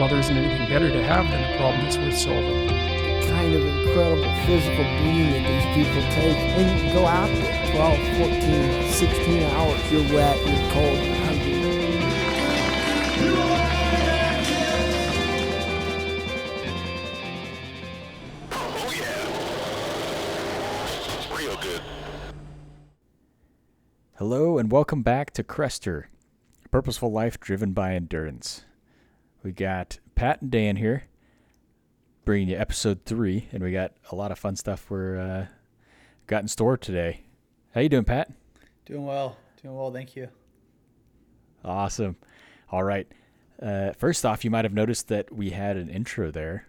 Well, there isn't anything better to have than a problem that's worth solving. The kind of incredible physical beating that these people take. And you go out there 12, 14, 16 hours. You're wet, you're cold, and welcome back to Crester, purposeful life driven by endurance. We got Pat and Dan here, bringing you episode three, and we got a lot of fun stuff we're uh, got in store today. How you doing, Pat? Doing well. Doing well. Thank you. Awesome. All right. Uh, first off, you might have noticed that we had an intro there,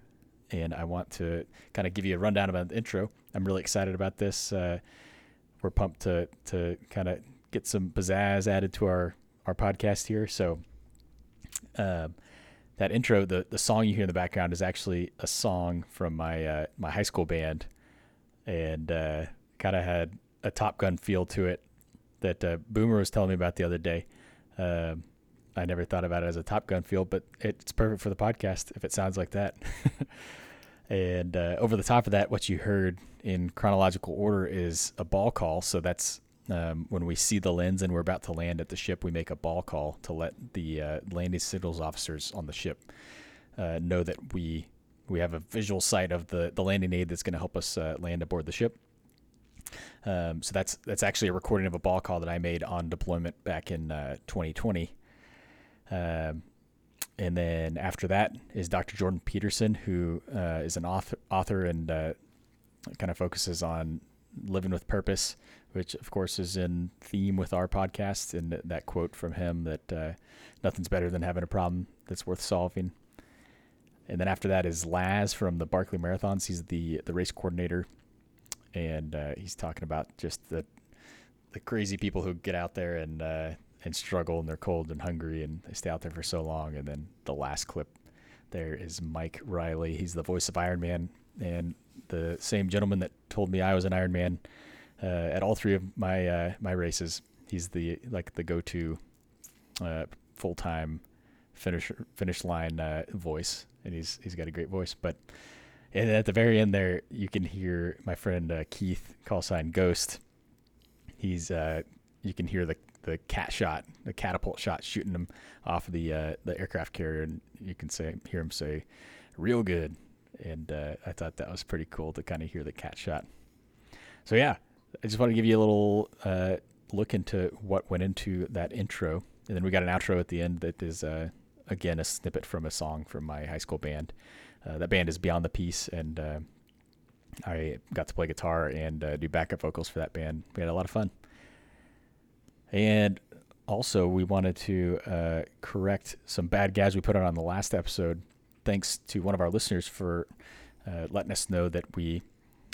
and I want to kind of give you a rundown about the intro. I'm really excited about this. Uh, we're pumped to to kind of get some pizzazz added to our our podcast here. So, um, that intro, the the song you hear in the background is actually a song from my uh, my high school band, and uh, kind of had a Top Gun feel to it that uh, Boomer was telling me about the other day. Um, I never thought about it as a Top Gun feel, but it's perfect for the podcast if it sounds like that. and uh, over the top of that, what you heard in chronological order is a ball call. So that's um, when we see the lens and we're about to land at the ship, we make a ball call to let the uh, landing signals officers on the ship uh, know that we we have a visual sight of the the landing aid that's going to help us uh, land aboard the ship. Um, so that's that's actually a recording of a ball call that I made on deployment back in uh, 2020. Um, and then after that is Dr. Jordan Peterson, who uh, is an author, author and uh, kind of focuses on living with purpose, which of course is in theme with our podcast. And that quote from him that uh, nothing's better than having a problem that's worth solving. And then after that is Laz from the Barkley Marathons. He's the the race coordinator, and uh, he's talking about just the the crazy people who get out there and uh, and struggle and they're cold and hungry and they stay out there for so long. And then the last clip there is Mike Reilly. He's the voice of Iron Man and the same gentleman that told me I was an Iron Man uh, at all three of my uh, my races. He's the like the go to uh, full time finish finish line uh, voice, and he's he's got a great voice. But and at the very end there, you can hear my friend uh, Keith, call sign Ghost. He's uh, you can hear the the cat shot, the catapult shot shooting him off of the uh, the aircraft carrier, and you can say hear him say, "Real good." And uh, I thought that was pretty cool to kind of hear the cat shot. So yeah, I just want to give you a little uh, look into what went into that intro, and then we got an outro at the end that is uh, again a snippet from a song from my high school band. Uh, that band is Beyond the Peace, and uh, I got to play guitar and uh, do backup vocals for that band. We had a lot of fun. And also, we wanted to correct some bad guys we put out on the last episode. Thanks to one of our listeners for uh, letting us know that we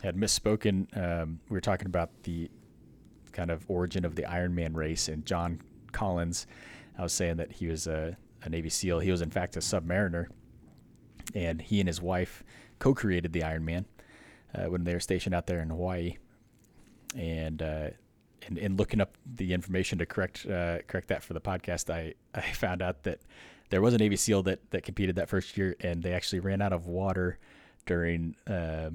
had misspoken. Um, we were talking about the kind of origin of the Iron Man race, and John Collins, I was saying that he was a, a Navy SEAL. He was, in fact, a submariner, and he and his wife co created the Iron Man uh, when they were stationed out there in Hawaii. And uh, in, in looking up the information to correct uh, correct that for the podcast, I, I found out that there was a Navy SEAL that, that competed that first year, and they actually ran out of water during uh,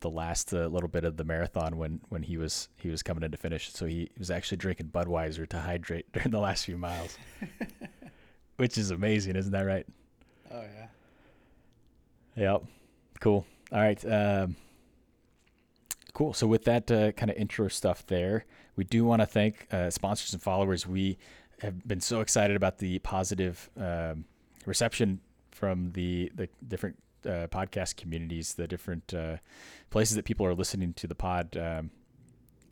the last uh, little bit of the marathon when, when he was he was coming in to finish. So he was actually drinking Budweiser to hydrate during the last few miles, which is amazing, isn't that right? Oh yeah. Yep. Cool. All right. Um, cool. So with that uh, kind of intro stuff there, we do want to thank uh, sponsors and followers. We have been so excited about the positive um, reception from the the different uh, podcast communities, the different uh, places that people are listening to the pod. Um,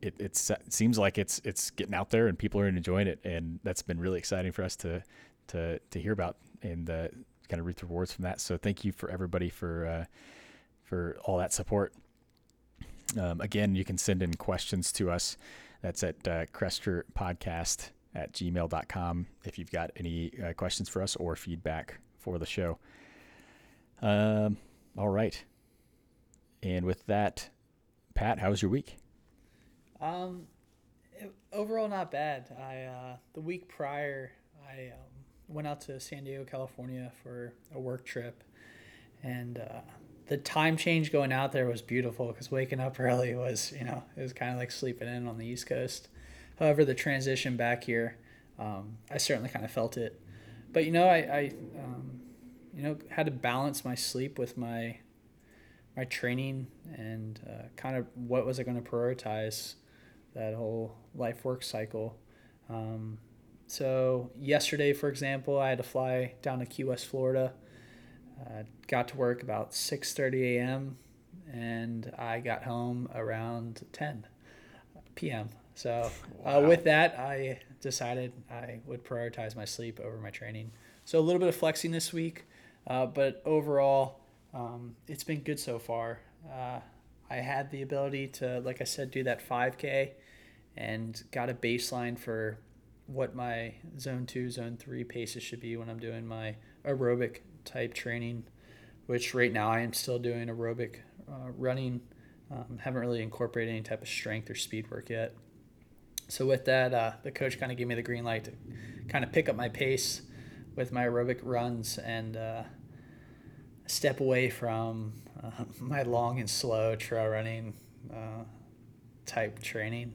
it, it's, it seems like it's it's getting out there and people are enjoying it, and that's been really exciting for us to to to hear about and uh, kind of reap the rewards from that. So thank you for everybody for uh, for all that support. Um, again, you can send in questions to us. That's at uh, cresterpodcast at gmail.com if you've got any uh, questions for us or feedback for the show. Um, all right. And with that Pat, how was your week? Um, it, overall not bad. I uh, the week prior, I um, went out to San Diego, California for a work trip, and uh, the time change going out there was beautiful because waking up early was you know it was kind of like sleeping in on the East Coast. However, the transition back here, um, I certainly kind of felt it. But you know, I, I um, you know had to balance my sleep with my my training and uh, kind of what was I going to prioritize that whole life work cycle. Um, so yesterday, for example, I had to fly down to Key West, Florida. Uh, got to work about 6:30 a.m. and I got home around 10 p.m. So uh, with that, I decided I would prioritize my sleep over my training. So a little bit of flexing this week, uh, but overall, um, it's been good so far. Uh, I had the ability to, like I said, do that 5K and got a baseline for what my zone two, zone three paces should be when I'm doing my aerobic type training, which right now I am still doing aerobic uh, running. Um, haven't really incorporated any type of strength or speed work yet. So with that, uh, the coach kind of gave me the green light to kind of pick up my pace with my aerobic runs and uh, step away from uh, my long and slow trail running uh, type training,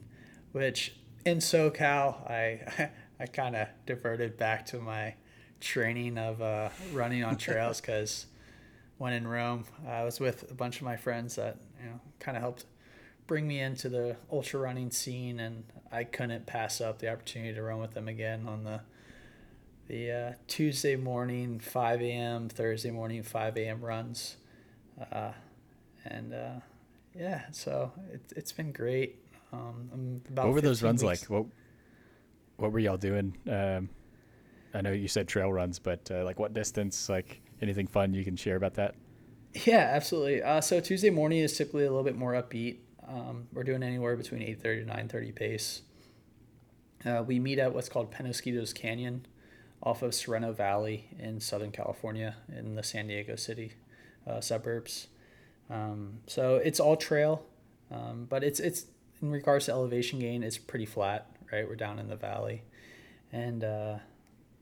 which in SoCal I I kind of diverted back to my training of uh, running on trails because when in Rome I was with a bunch of my friends that you know kind of helped bring me into the ultra running scene and I couldn't pass up the opportunity to run with them again on the the uh, Tuesday morning 5 a.m. Thursday morning 5 a.m. runs, uh, and uh, yeah, so it, it's been great. Um, I'm about what were those runs weeks- like? What What were y'all doing? Um, I know you said trail runs, but uh, like what distance? Like anything fun you can share about that? Yeah, absolutely. Uh, so Tuesday morning is typically a little bit more upbeat. Um, we're doing anywhere between 8:30 to 9:30 pace. Uh, we meet at what's called Penasquitos Canyon, off of Sorrento Valley in Southern California, in the San Diego City uh, suburbs. Um, so it's all trail, um, but it's it's in regards to elevation gain, it's pretty flat. Right, we're down in the valley, and uh,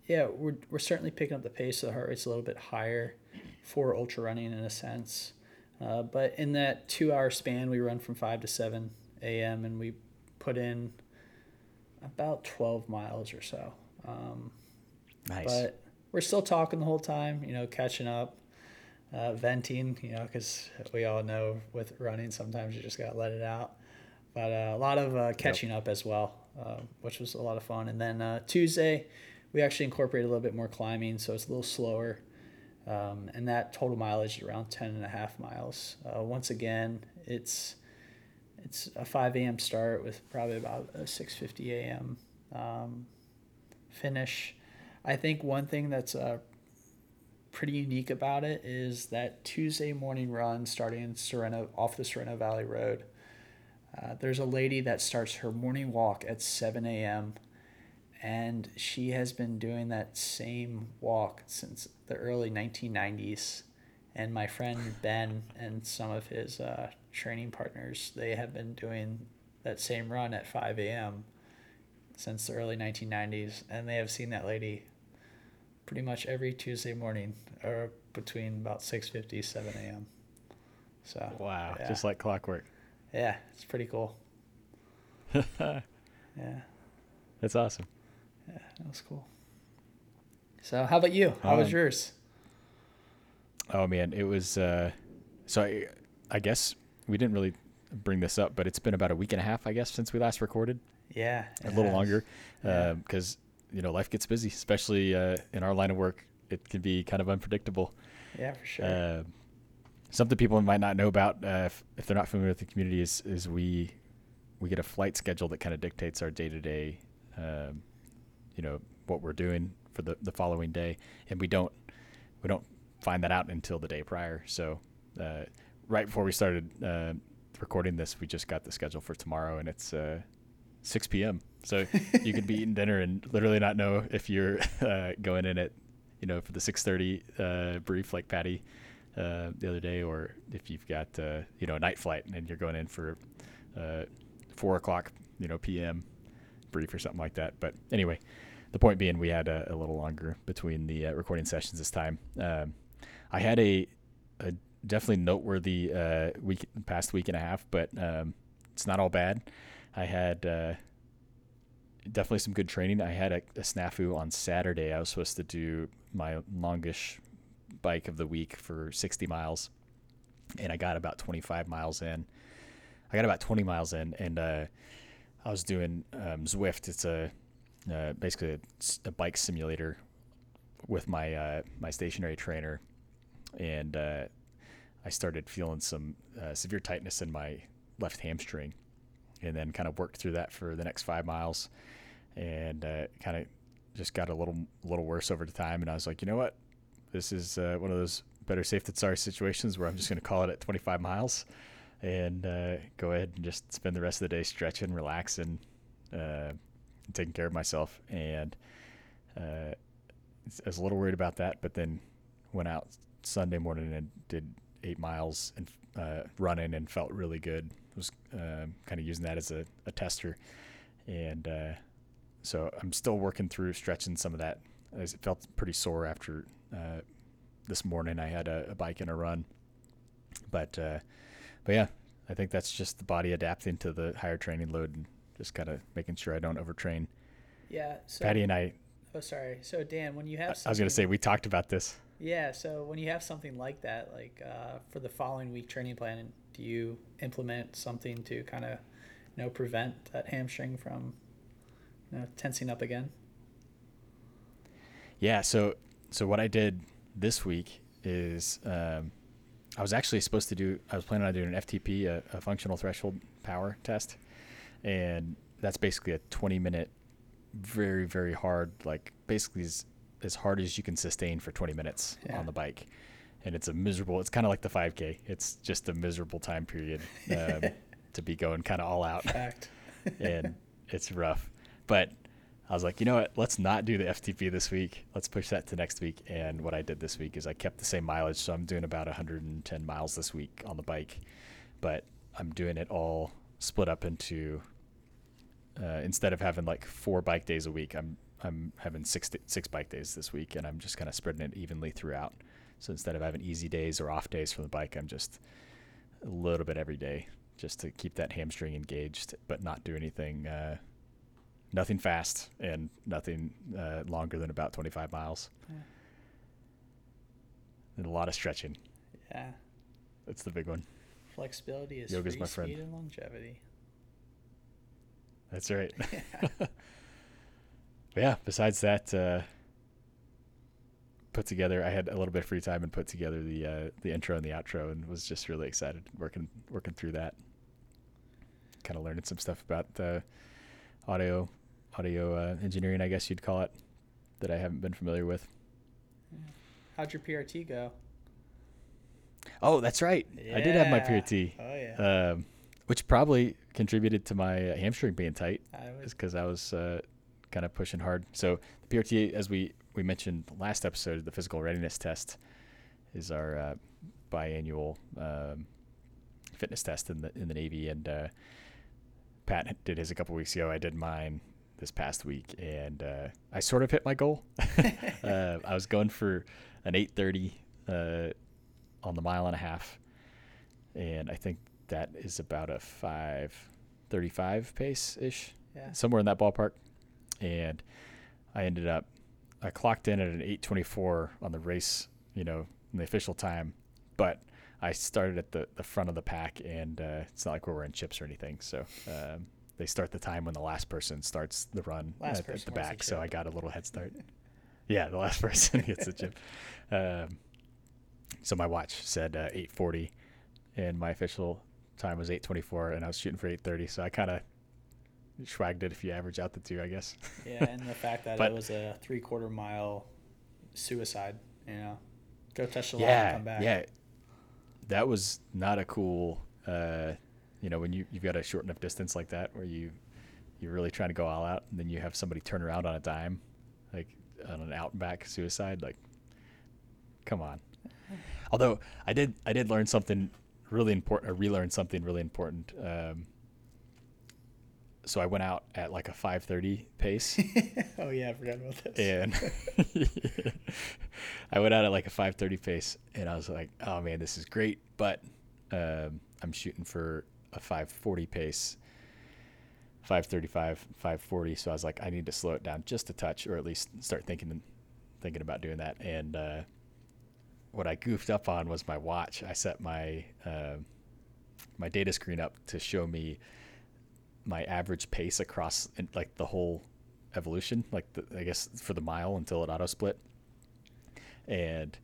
yeah, we're we're certainly picking up the pace. So the heart rate's a little bit higher for ultra running in a sense. Uh, but in that two hour span, we run from 5 to 7 a.m. and we put in about 12 miles or so. Um, Nice. but we're still talking the whole time, you know, catching up, uh, venting, you know, because we all know with running, sometimes you just got to let it out. But uh, a lot of uh, catching up as well, uh, which was a lot of fun. And then uh, Tuesday, we actually incorporated a little bit more climbing, so it's a little slower. Um, and that total mileage is around 10 and a half miles. Uh, once again, it's it's a 5 a.m. start with probably about a 6:50 a.m. Um, finish. I think one thing that's uh, pretty unique about it is that Tuesday morning run starting in Sorrento off the Sorrento Valley Road. Uh, there's a lady that starts her morning walk at 7 a.m. and she has been doing that same walk since the early 1990s. And my friend Ben and some of his uh, training partners, they have been doing that same run at 5 a.m. since the early 1990s, and they have seen that lady pretty much every Tuesday morning, or between about 6:50, 7 a.m. So wow, yeah. just like clockwork. yeah, it's pretty cool. Yeah, That's awesome. Yeah, that was cool. So how about you? How was Um, yours? Oh man, it was. Uh, so I, I guess we didn't really bring this up, but it's been about a week and a half, I guess, since we last recorded. Yeah, A little has. longer, Yeah. because you know life gets busy, especially uh, in our line of work. It can be kind of unpredictable. Yeah, for sure. Uh, something people might not know about uh, if, if they're not familiar with the community is, is we we get a flight schedule that kind of dictates our day to day, you know, what we're doing for the, the following day, and we don't we don't find that out until the day prior. So uh, right before we started uh, recording this, we just got the schedule for tomorrow, and it's uh, 6 p.m. So you could be eating dinner and literally not know if you're uh, going in at, you know, for the 6:30 uh, brief like Patty uh, the other day, or if you've got uh, you know a night flight and you're going in for uh, four o'clock, you know p.m. brief or something like that. But anyway, the point being, we had a, a little longer between the uh, recording sessions this time. Um, I had a, a definitely noteworthy uh, week past week and a half, but um, it's not all bad. I had uh, definitely some good training. I had a, a snafu on Saturday. I was supposed to do my longish bike of the week for 60 miles, and I got about 25 miles in. I got about 20 miles in, and uh, I was doing um, Zwift. It's a uh, basically a bike simulator with my uh, my stationary trainer, and uh, I started feeling some uh, severe tightness in my left hamstring, and then kind of worked through that for the next five miles, and uh, kind of just got a little little worse over the time. And I was like, you know what, this is uh, one of those better safe than sorry situations where I'm just going to call it at 25 miles, and go ahead and just spend the rest of the day stretching, relaxing, uh, taking care of myself. And uh, I was a little worried about that, but then went out Sunday morning and did eight miles and uh, running and felt really good. Was um kind of using that as a, a tester, and uh, so I'm still working through stretching some of that. As It felt pretty sore after uh, this morning. I had a, a bike and a run, but uh, but yeah, I think that's just the body adapting to the higher training load and just kind of making sure I don't overtrain. Yeah. So, Patty and I, Oh, sorry. So Dan, when you have, I was gonna say we talked about this. Yeah. So when you have something like that, like uh, for the following week training plan, do you implement something to kind of, you know, prevent that hamstring from, you know, tensing up again? Yeah, so so what I did this week is um, I was actually supposed to do I was planning on doing an FTP, a, a functional threshold power test, and that's basically a 20 minute, very very hard, like basically as, as hard as you can sustain for 20 minutes Yeah. on the bike, and it's a miserable. It's kind of like the 5K. It's just a miserable time period um, to be going kind of all out Fact. and it's rough. But I was like, you know what? Let's not do the FTP this week. Let's push that to next week. And what I did this week is I kept the same mileage, so I'm doing about 110 miles this week on the bike, but I'm doing it all split up into. Uh, instead of having like four bike days a week, I'm I'm having six six bike days this week, and I'm just kind of spreading it evenly throughout. So instead of having easy days or off days for the bike, I'm just a little bit every day just to keep that hamstring engaged, but not do anything, uh, nothing fast and nothing uh, longer than about 25 miles. Yeah. And a lot of stretching. Yeah. That's the big one. Flexibility is Yoga's free my friend. speed and longevity. That's right. Yeah, besides that, uh, put together. I had a little bit of free time and put together the uh, the intro and the outro, and was just really excited working working through that. Kind of learning some stuff about uh, audio audio uh, engineering, I guess you'd call it, that I haven't been familiar with. How'd your PRT go? Oh, that's right. I did have my Yeah. PRT, Oh yeah. um, which probably contributed to my uh, hamstring being tight. I was is because I was uh, kind of pushing hard. So the PRT, as we we mentioned last episode, the physical readiness test is our uh, biannual um, fitness test in the in the Navy, and uh, Pat did his a couple weeks ago. I did mine this past week, and uh, I sort of hit my goal. uh, I was going for an 8:30 uh, on the mile and a half, and I think that is about a 5:35 pace ish yeah. somewhere in that ballpark. And I ended up, I clocked in at an 8:24 on the race, you know, in the official time, but I started at the, the front of the pack, and uh, it's not like we're wearing chips or anything. So um, they start the time when the last person starts the run at, at the back. So I got a little head start. yeah, the last person gets a chip. Um, so my watch said uh, 8:40, and my official time was 8:24, and I was shooting for 8:30. So I kind of schwagged it if you average out the two, I guess. Yeah, and the fact that But- it was a three quarter mile suicide, you know, go touch the line yeah, come back. yeah. That was not a cool. Uh, you know, when you you've got a short enough distance like that where you you're really trying to go all out, and then you have somebody turn around on a dime, like on an out and back suicide. Like, come on. Although I did I did learn something really important or relearn something really important. Um, so I went out at like a 5:30 pace oh yeah, I forgot about this. and I went out at like a 5:30 pace and I was like, "Oh man, this is great, but um, I'm shooting for a 5:40 pace." 535 540 so i was like i need to slow it down just a touch or at least start thinking thinking about doing that and uh, what i goofed up on was my watch. I set my uh, my data screen up to show me my average pace across like the whole evolution like the, i guess for the mile until it auto split and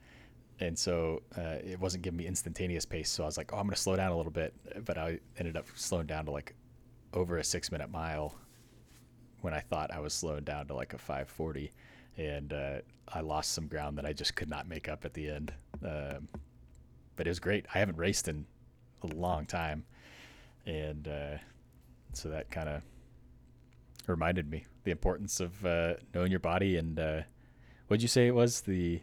and so uh, it wasn't giving me instantaneous pace so i was like oh i'm to slow down a little bit. But i ended up slowing down to like over a six minute mile when I thought I was slowing down to like a 540, and uh, I lost some ground that I just could not make up at the end. Um, but it was great. I haven't raced in a long time, and uh, so that kind of reminded me the importance of uh, knowing your body and uh, what'd you say it was the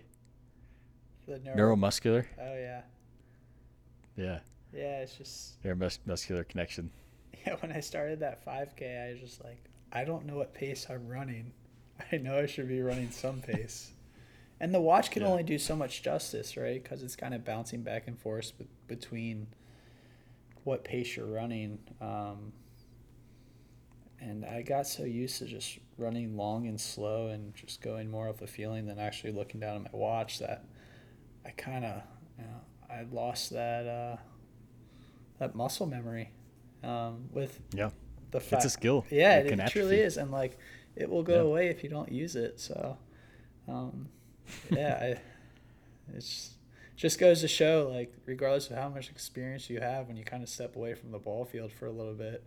The neuro- neuromuscular? Oh yeah, Yeah, yeah. It's just neuromuscular connection. yeah. When I started that 5K, I was just like, I don't know what pace I'm running. I know I should be running some pace. And the watch can Yeah. only do so much justice, right? Because it's kind of bouncing back and forth be- between what pace you're running. Um, and I got so used to just running long and slow and just going more off the feeling than actually looking down at my watch that I kind of, you know, I lost that uh, that muscle memory um, with Yeah, the fact. it's a skill. Yeah, It it, it truly is, and like it will go Yeah. away if you don't use it. So, um, yeah, I, it's just goes to show, like, regardless of how much experience you have, when you kind of step away from the ball field for a little bit,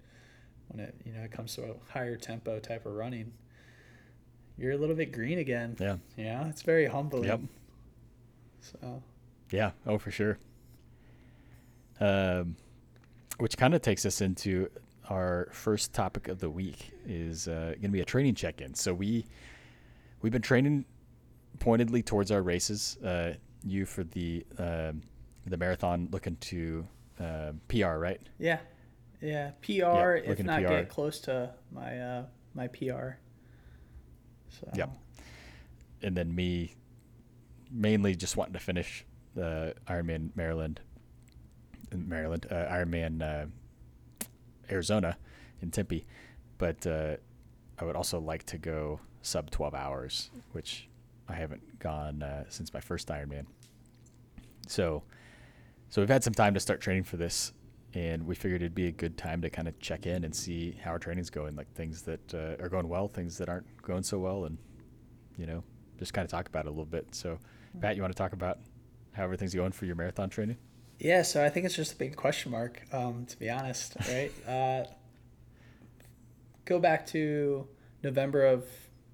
when it you know it comes to a higher tempo type of running, you're a little bit green again. Yeah. Know, it's very humbling. Yep. So Yeah, oh for sure. Um, which kind of takes us into our first topic of the week is uh, going to be a training check-in. So we we've been training pointedly towards our races. Uh, you for the um, the marathon, looking to uh, PR, right? yeah, yeah, PR if not PR. get close to my uh, my PR. So Yep. And then me, mainly just wanting to finish the Ironman Maryland, Maryland, uh, Ironman uh, Arizona in Tempe, but uh, I would also like to go sub 12 hours, which I haven't gone uh, since my first Ironman. So, so we've had some time to start training for this, and we figured it'd be a good time to kind of check in and see how our training's going, like things that uh, are going well, things that aren't going so well, and you know, just kind of talk about it a little bit. So, Pat, you want to talk about how everything's going for your marathon training? Yeah, so I think it's just a big question mark, um, to be honest, right? uh, go back to November of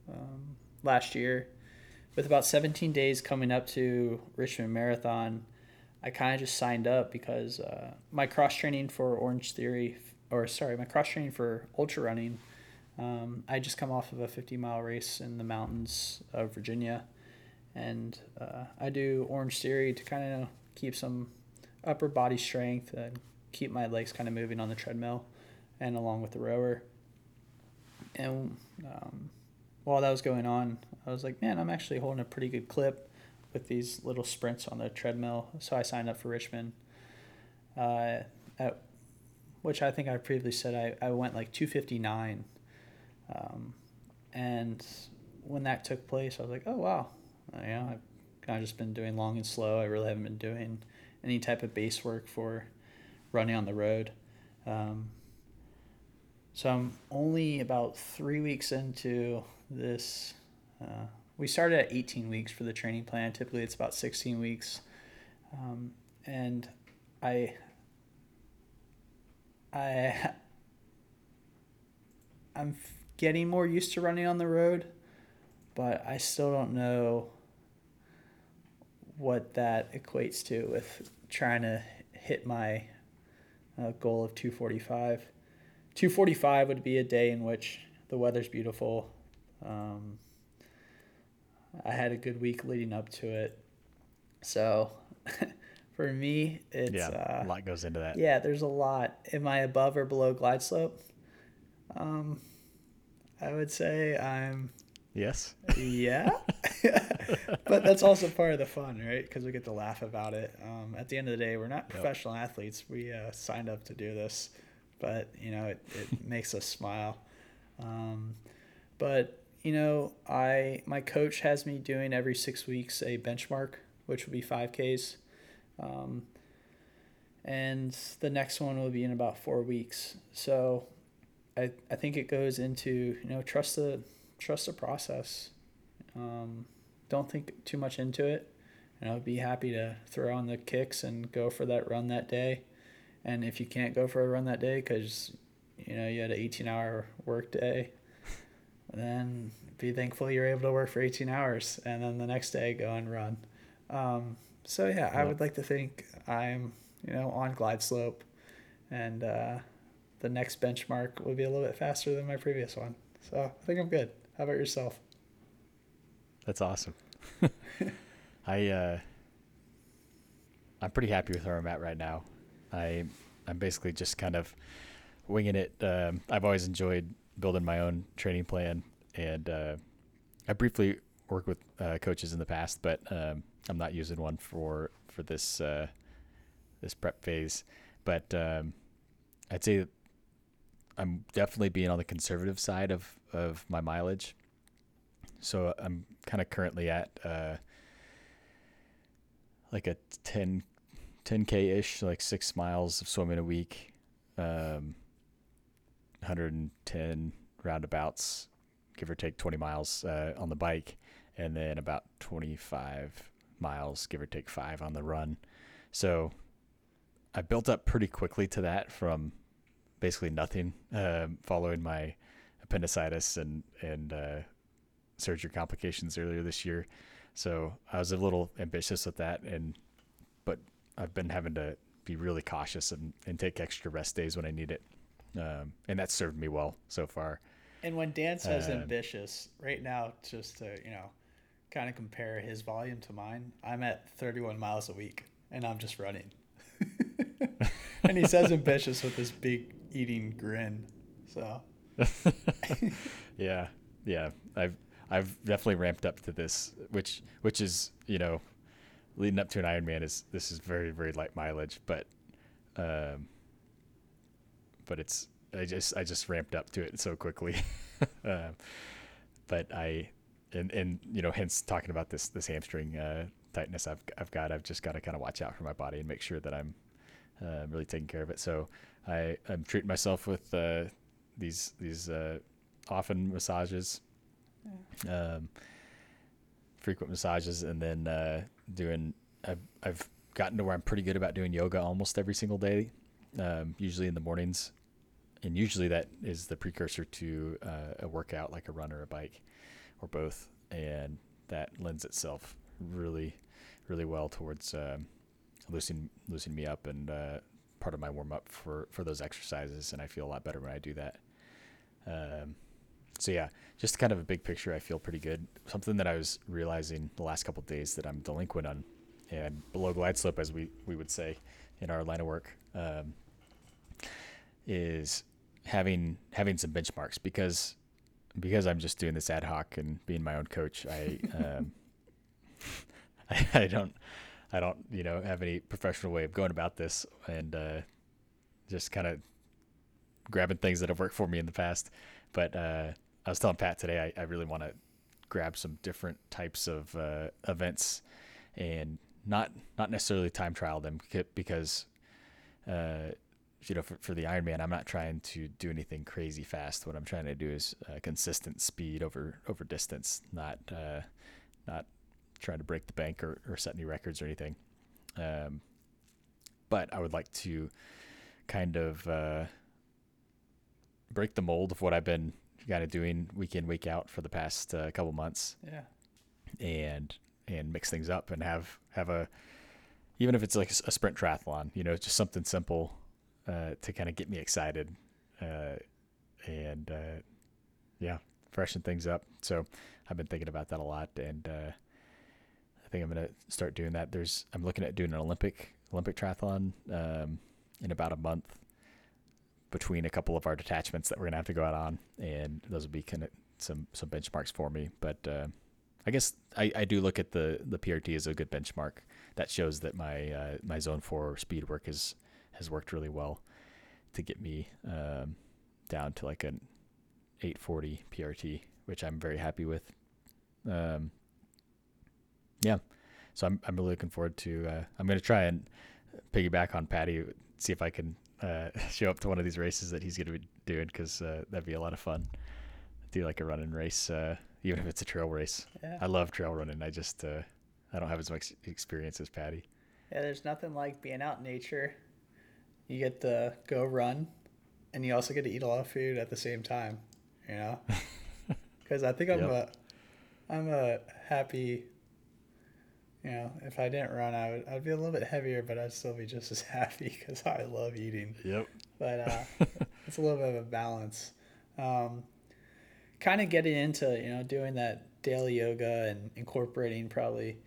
um, last year, with about 17 days coming up to Richmond Marathon, I kind of just signed up because uh, my cross training for Orange Theory, or sorry, my cross training for ultra running, um, I just come off of a 50 mile race in the mountains of Virginia, and uh, I do Orange Theory to kind of keep some upper body strength and keep my legs kind of moving on the treadmill and along with the rower. And um, while that was going on, I was like, man, I'm actually holding a pretty good clip with these little sprints on the treadmill. So I signed up for Richmond, uh, at, which I think I previously said I, I went like 259. Um, and when that took place, I was like, oh, wow. Uh, you know, I've kind of just been doing long and slow. I really haven't been doing any type of base work for running on the road. Um, so I'm only about three weeks into this. Uh, we started at 18 weeks for the training plan. Typically, it's about 16 weeks, um, and I, I, I'm getting more used to running on the road, but I still don't know what that equates to with trying to hit my uh, goal of 245. 245 would be a day in which the weather's beautiful. Um, I had a good week leading up to it. So For me, it's yeah, uh, a lot goes into that. yeah. There's a lot. Am I above or below glide slope? Um, I would say I'm Yes. yeah, but that's also part of the fun, right? Because we get to laugh about it. Um, at the end of the day, we're not professional athletes. We uh, signed up to do this, but you know, it, it makes us smile. Um, but you know, I my coach has me doing every six weeks a benchmark, which would be five Ks, um, and the next one will be in about four weeks. So, I I think it goes into you know trust the trust the process. Um, don't think too much into it. And I'll be happy to throw on the kicks and go for that run that day. And if you can't go for a run that day because you know you had an 18 hour work day, then be thankful you're able to work for 18 hours and then the next day go and run. Um, so yeah, I would like to think I'm you know on glide slope, and uh, the next benchmark will be a little bit faster than my previous one. So I think I'm good. How about yourself? That's awesome. I uh, I'm pretty happy with where I'm at right now. I I'm basically just kind of winging it. Um, I've always enjoyed building my own training plan, and uh, I briefly worked with uh, coaches in the past, but um, I'm not using one for for this uh, this prep phase. But um, I'd say I'm definitely being on the conservative side of of my mileage. So I'm kind of currently at uh, like a 10 10k ish, like six miles of swimming a week, um, 110 roundabouts, give or take 20 miles uh, on the bike, and then about 25 miles, give or take five on the run. So I built up pretty quickly to that from basically nothing, um, following my appendicitis and and uh, surgery complications earlier this year. So I was a little ambitious with that, and but I've been having to be really cautious and, and take extra rest days when I need it, um, and that's served me well so far. And when Dan says Uh, ambitious, right now, just to you know, kind of compare his volume to mine, I'm at 31 miles a week, and I'm just running. and he says ambitious with this big eating grin. So yeah, yeah. I've I've definitely ramped up to this, which which is you know, leading up to an Ironman is this is very very light mileage, but um, but it's I just I just ramped up to it so quickly, um, but I and and you know hence talking about this this hamstring uh, tightness I've I've got I've just got to kind of watch out for my body and make sure that I'm uh, really taking care of it. So I I'm treating myself with uh, these these uh, often massages, um, frequent massages, and then uh, doing. I've I've gotten to where I'm pretty good about doing yoga almost every single day, um, usually in the mornings, and usually that is the precursor to uh, a workout like a run or a bike, or both, and that lends itself really, really well towards um, loosening loosening me up and uh, part of my warm up for for those exercises, and I feel a lot better when I do that. Um, so yeah, just kind of a big picture. I feel pretty good. Something that I was realizing the last couple of days that I'm delinquent on, and below glide slope, as we we would say in our line of work, um, is having having some benchmarks because because I'm just doing this ad hoc and being my own coach. I um, I, I don't I don't you know have any professional way of going about this and uh, just kind of grabbing things that have worked for me in the past. But uh, I was telling Pat today I, I really want to grab some different types of uh, events and not not necessarily time trial them because uh, you know for, for the Ironman I'm not trying to do anything crazy fast. What I'm trying to do is uh, consistent speed over over distance, not uh, not trying to break the bank or, or set any records or anything. Um, but I would like to kind of uh, break the mold of what I've been kind of doing week in week out for the past uh, couple months, yeah, and and mix things up and have have a even if it's like a sprint triathlon, you know, just something simple uh, to kind of get me excited, uh, and uh, yeah, freshen things up. So I've been thinking about that a lot, and uh, I think I'm gonna start doing that. There's I'm looking at doing an Olympic Olympic triathlon um, in about a month between a couple of our detachments that we're gonna have to go out on, and those will be kind of some some benchmarks for me. But uh, I guess I, I do look at the the PRT as a good benchmark that shows that my uh, my zone four speed work is has worked really well to get me um, down to like an 840 PRT, which I'm very happy with. Um, yeah, so I'm I'm really looking forward to. Uh, I'm gonna try and piggyback on Patty, see if I can uh, show up to one of these races that he's gonna be doing because uh, that'd be a lot of fun. Do like a running race, uh, even if it's a trail race. Yeah. I love trail running. I just uh, I don't have as much experience as Patty. Yeah, there's nothing like being out in nature. You get to go run, and you also get to eat a lot of food at the same time. You know, because I think I'm Yep. a, I'm a happy. You know, if I didn't run, I would I'd be a little bit heavier, but I'd still be just as happy because I love eating. Yep. But uh, it's a little bit of a balance. Um, kind of getting into you know doing that daily yoga and incorporating probably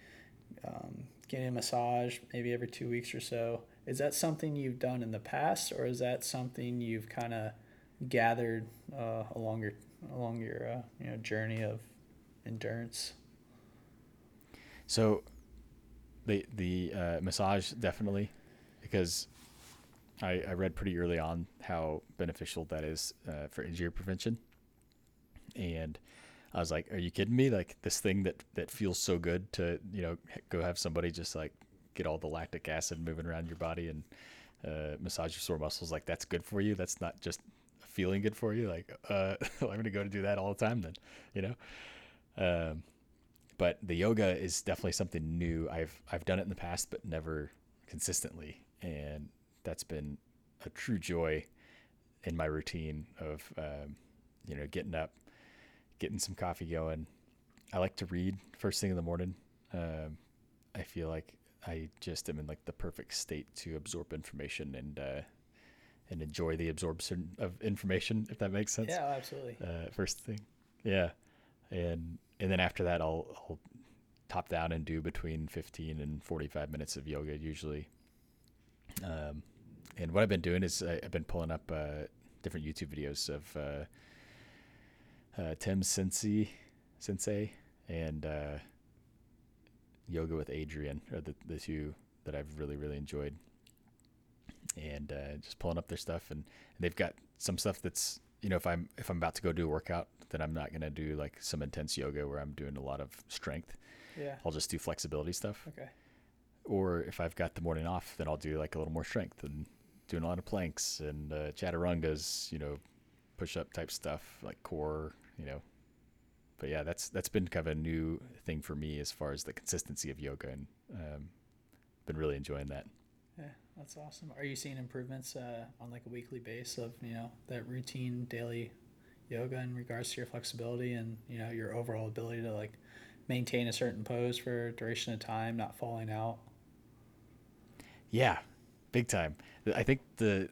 um, getting a massage maybe every two weeks or so. Is that something you've done in the past, or is that something you've kind of gathered uh, along your along your uh, you know journey of endurance? So, the the uh, massage definitely, because I I read pretty early on how beneficial that is uh, for injury prevention, and I was like, "Are you kidding me? Like this thing that that feels so good to you know go have somebody just like get all the lactic acid moving around your body and uh, massage your sore muscles like that's good for you. That's not just feeling good for you. Like uh, I'm gonna go to do that all the time then, you know." Um, but the yoga is definitely something new. I've I've done it in the past, but never consistently, and that's been a true joy in my routine of um, you know getting up, getting some coffee going. I like to read first thing in the morning. Um, I feel like I just am in like the perfect state to absorb information and uh, and enjoy the absorption of information, if that makes sense Yeah, absolutely. uh, first thing. Yeah, and and then after that, I'll I'll top down and do between fifteen and forty five minutes of yoga usually. Um, and what I've been doing is I, I've been pulling up uh, different YouTube videos of uh, uh, Tim Senesi, Senesi, and uh, Yoga with Adriene are the the two that I've really really enjoyed. And uh, just pulling up their stuff, and, and they've got some stuff that's you know if I'm if I'm about to go do a workout, then I'm not gonna do like some intense yoga where I'm doing a lot of strength. Yeah. I'll just do flexibility stuff. Okay. Or if I've got the morning off, then I'll do like a little more strength and doing a lot of planks and uh, chaturangas, you know, push up type stuff like core, you know. But yeah, that's that's been kind of a new thing for me as far as the consistency of yoga, and um, been really enjoying that. Yeah, that's awesome. Are you seeing improvements uh, on like a weekly base of you know that routine daily yoga in regards to your flexibility and you know your overall ability to like maintain a certain pose for a duration of time, not falling out? Yeah, big time. I think the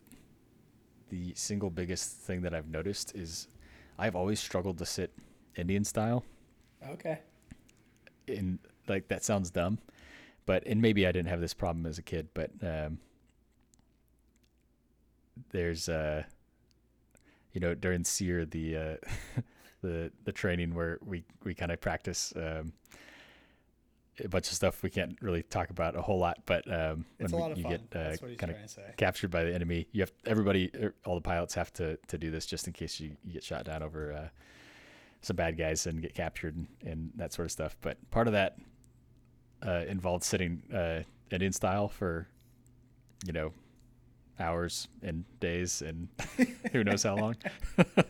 the single biggest thing that I've noticed is I've always struggled to sit Indian style. Okay. In like that sounds dumb, but and maybe I didn't have this problem as a kid, but um, there's uh, you know, during SERE the uh, the the training where we we kind of practice um, a bunch of stuff we can't really talk about a whole lot, but um, when you fun. get uh, That's what he's kind of trying to say. captured by the enemy. You have everybody, er, all the pilots have to to do this just in case you, you get shot down over uh, some bad guys and get captured and, and that sort of stuff. But part of that uh, involved sitting uh, Indian style for you know hours and days and who knows how long. I'm a boss.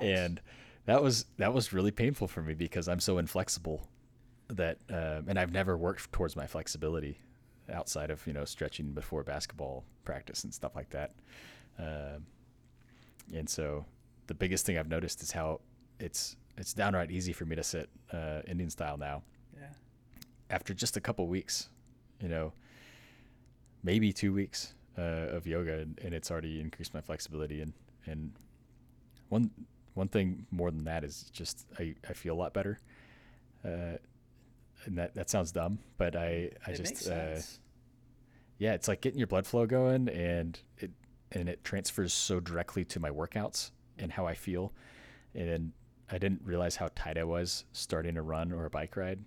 and that was that was really painful for me because I'm so inflexible that um, and I've never worked towards my flexibility outside of you know stretching before basketball practice and stuff like that. Um, and so the biggest thing I've noticed is how it's it's downright easy for me to sit uh, Indian style now yeah. after just a couple weeks, you know, maybe two weeks uh, of yoga, and, and it's already increased my flexibility. And and one one thing more than that is just I, I feel a lot better. Uh, and that that sounds dumb, but I I it just uh, yeah, it's like getting your blood flow going, and it and it transfers so directly to my workouts and how I feel. And I didn't realize how tight I was starting a run or a bike ride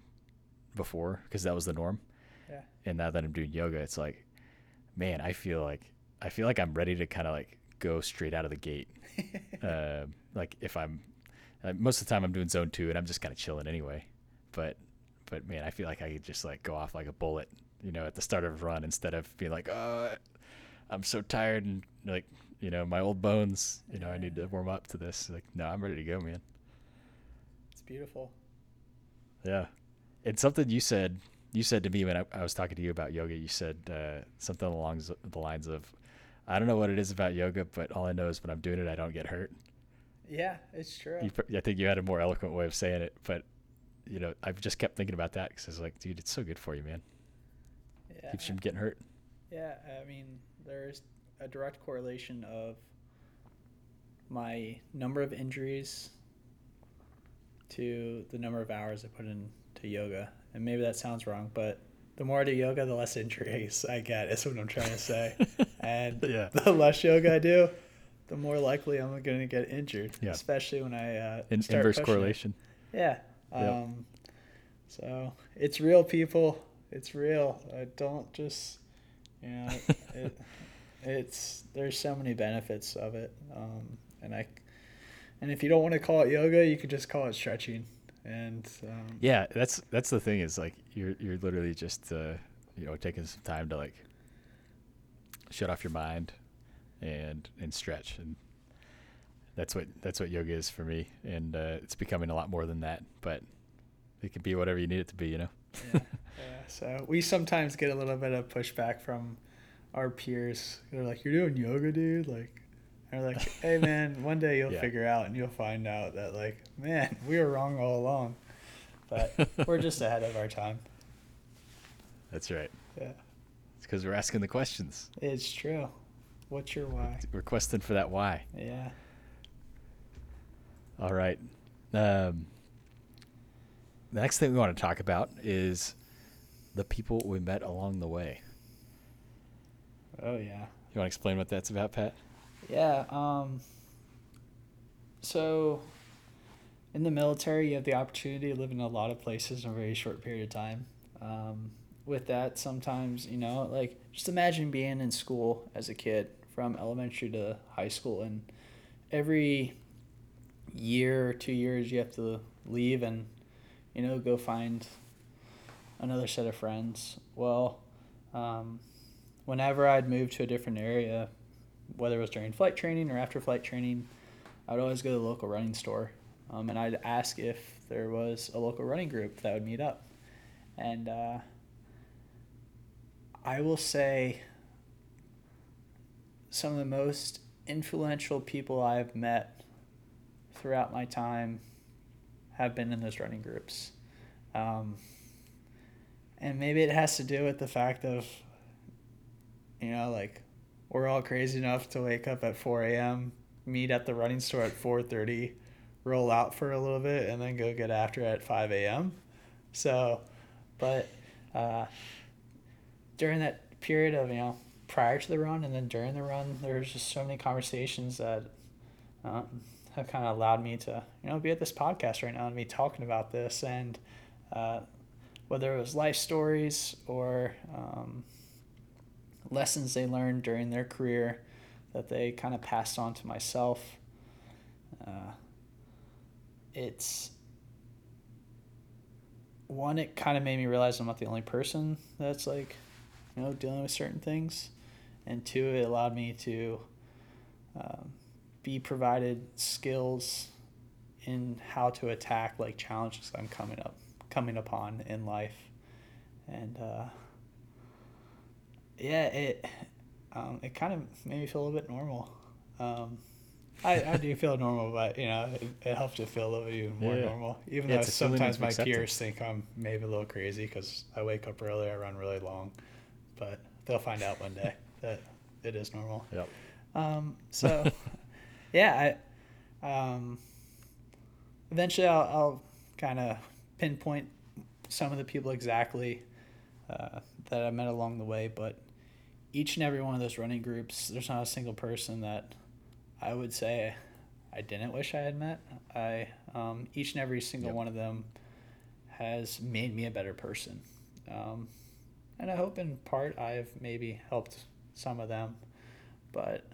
before because that was the norm. Yeah. And now that I'm doing yoga, it's like, man, I feel like I feel like I'm ready to kind of like go straight out of the gate. uh, like if I'm uh, most of the time I'm doing zone two and I'm just kind of chilling anyway. But but man, I feel like I could just like go off like a bullet, you know, at the start of a run instead of being like, oh, I'm so tired and like you know my old bones. You know, I need to warm up to this. Like, no, I'm ready to go, man. Beautiful. Yeah. And something you said, you said to me when I, I was talking to you about yoga, you said uh, something along the lines of, I don't know what it is about yoga, but all I know is when I'm doing it, I don't get hurt. Yeah, it's true. You, I think you had a more eloquent way of saying it, but you know, I've just kept thinking about that because I was like, dude, it's so good for you, man. yeah. Keeps you from getting hurt. Yeah, I mean, there's a direct correlation of my number of injuries to the number of hours I put into yoga. And maybe that sounds wrong, but the more I do yoga, the less injuries I get, is what I'm trying to say. and Yeah. the less yoga I do, the more likely I'm going to get injured, Yeah. especially when I uh, In, start inverse pushing correlation. Yeah. Yep. Um, so it's real, people. It's real. I don't just, you know, it, it's there's so many benefits of it. Um, and I, and if you don't want to call it yoga, you could just call it stretching. And um, Yeah, that's that's the thing is like you're you're literally just uh, you know taking some time to like shut off your mind and and stretch and that's what that's what yoga is for me and uh, it's becoming a lot more than that but it can be whatever you need it to be you know yeah, yeah. So we sometimes get a little bit of pushback from our peers. They're like, "You're doing yoga, dude." Like, and we're like, "Hey, man, one day you'll Yeah. figure out, and you'll find out that, like, man, we were wrong all along." But we're just ahead of our time. that's right Yeah, it's because we're asking the questions it's true. What's your why? we're questing for that why Yeah. all right um, the next thing we want to talk about is the people we met along the way Oh yeah. you want to explain what that's about pat Yeah. Um. So, in the military, you have the opportunity to live in a lot of places in a very short period of time. Um, with that, sometimes you know, like just imagine being in school as a kid, from elementary to high school, and every year or two years you have to leave and you know go find another set of friends. Well, um, whenever I'd move to a different area, whether it was during flight training or after flight training, I would always go to the local running store, um, and I'd ask if there was a local running group that would meet up, and uh, I will say some of the most influential people I've met throughout my time have been in those running groups. Um, and maybe it has to do with the fact of, you know, like we're all crazy enough to wake up at 4 a.m., meet at the running store at 4.30, roll out for a little bit, and then go get after at 5 a.m. So, but uh, during that period of, you know, prior to the run and then during the run, there's just so many conversations that um, have kind of allowed me to, you know, be at this podcast right now and be talking about this. And uh, whether it was life stories or um, lessons they learned during their career that they kind of passed on to myself, uh, it's one, it kind of made me realize I'm not the only person that's like, you know, dealing with certain things. And two, it allowed me to um, be provided skills in how to attack like challenges I'm coming up coming upon in life. And uh, yeah, it um, it kind of made me feel a little bit normal. Um, I, I do feel normal, but you know, it, it helps to feel a little bit even more Yeah. normal. Even Yeah, though it's a feeling sometimes my acceptance. peers think I'm maybe a little crazy because I wake up early, I run really long, but they'll find out one day that it is normal. Yep. Um, so, yeah, I um, eventually I'll, I'll kind of pinpoint some of the people exactly uh, that I met along the way, but each and every one of those running groups, there's not a single person that I would say I didn't wish I had met. I um, each and every single Yep. one of them has made me a better person, um, and I hope in part I've maybe helped some of them, but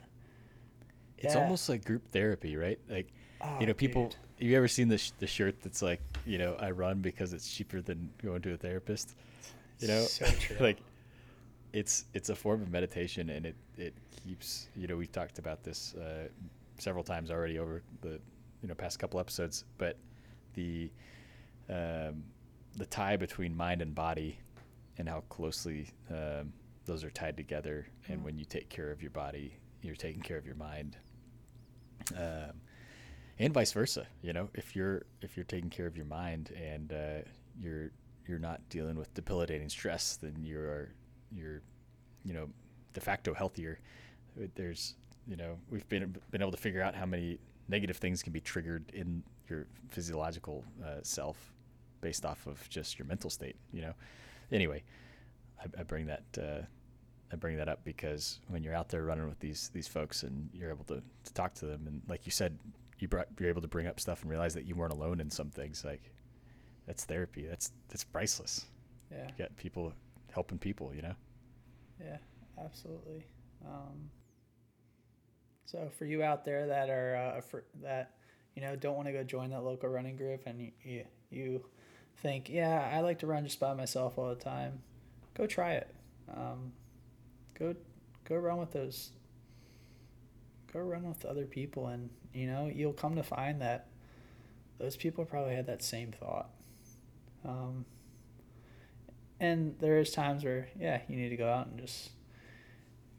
It's almost like group therapy, right? Like, Oh, you know, people. dude. Have you ever seen the sh- the shirt that's like, you know, I run because it's cheaper than going to a therapist? You know, So true. like, it's it's a form of meditation, and it it keeps. You know, we've talked about this uh, several times already over the you know past couple episodes, but the um, the tie between mind and body, and how closely um, those are tied together, and when you take care of your body, you're taking care of your mind um, and vice versa. You know, if you're if you're taking care of your mind and uh, you're you're not dealing with debilitating stress, then you're you're you know de facto healthier. There's you know we've been been able to figure out how many negative things can be triggered in your physiological uh, self based off of just your mental state. You know. Anyway, I, I bring that. Uh, I bring that up because when you're out there running with these these folks and you're able to, to talk to them and like you said, you brought you're able to bring up stuff and realize that you weren't alone in some things. Like that's therapy. That's that's priceless. yeah. You got people helping people. You know. Yeah, absolutely. Um, so for you out there that are uh, for, that you know don't want to go join that local running group and you, you think yeah I like to run just by myself all the time, go try it. Um, go go run with those. Go run with other people and you know you'll come to find that those people probably had that same thought. Um, and there is times where yeah you need to go out and just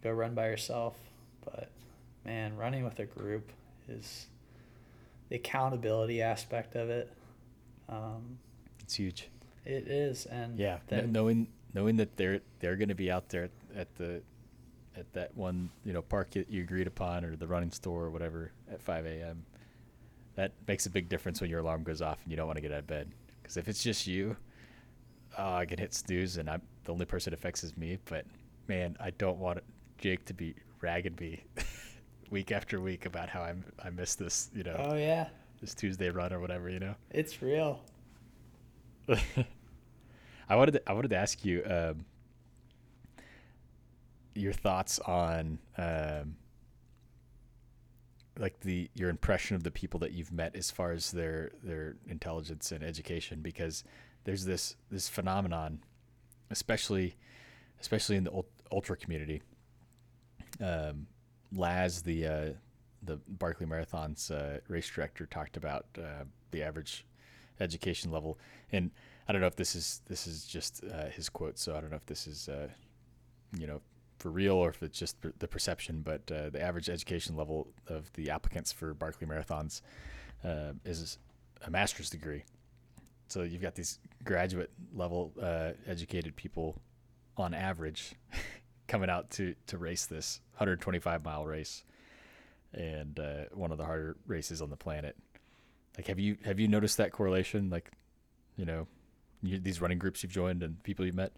go run by yourself but man running with a group is the accountability aspect of it um, It's huge. it is and Yeah, then- knowing knowing that they're they're going to be out there at the at that one you know park that you agreed upon or the running store or whatever at 5 a.m. That makes a big difference when your alarm goes off and you don't want to get out of bed. Because if it's just you, oh, I can hit snooze and I'm the only person it affects is me. But man, I don't want Jake to be ragging me week after week about how I'm I missed this you know oh yeah this Tuesday run or whatever you know. it's real I wanted to, I wanted to ask you um, your thoughts on um, like the your impression of the people that you've met as far as their their intelligence and education because there's this this phenomenon especially especially in the ultra community. Um, Laz the uh, the Barkley Marathon's uh, race director talked about uh, the average education level. And I don't know if this is this is just uh, his quote so I don't know if this is uh, you know for real or if it's just the perception but uh, the average education level of the applicants for Barkley Marathons is a master's degree so you've got these graduate level uh, educated people on average coming out to to race this 125 mile race and uh, one of the harder races on the planet. Like have you have you noticed that correlation? Like you know you, these running groups you've joined and people you've met?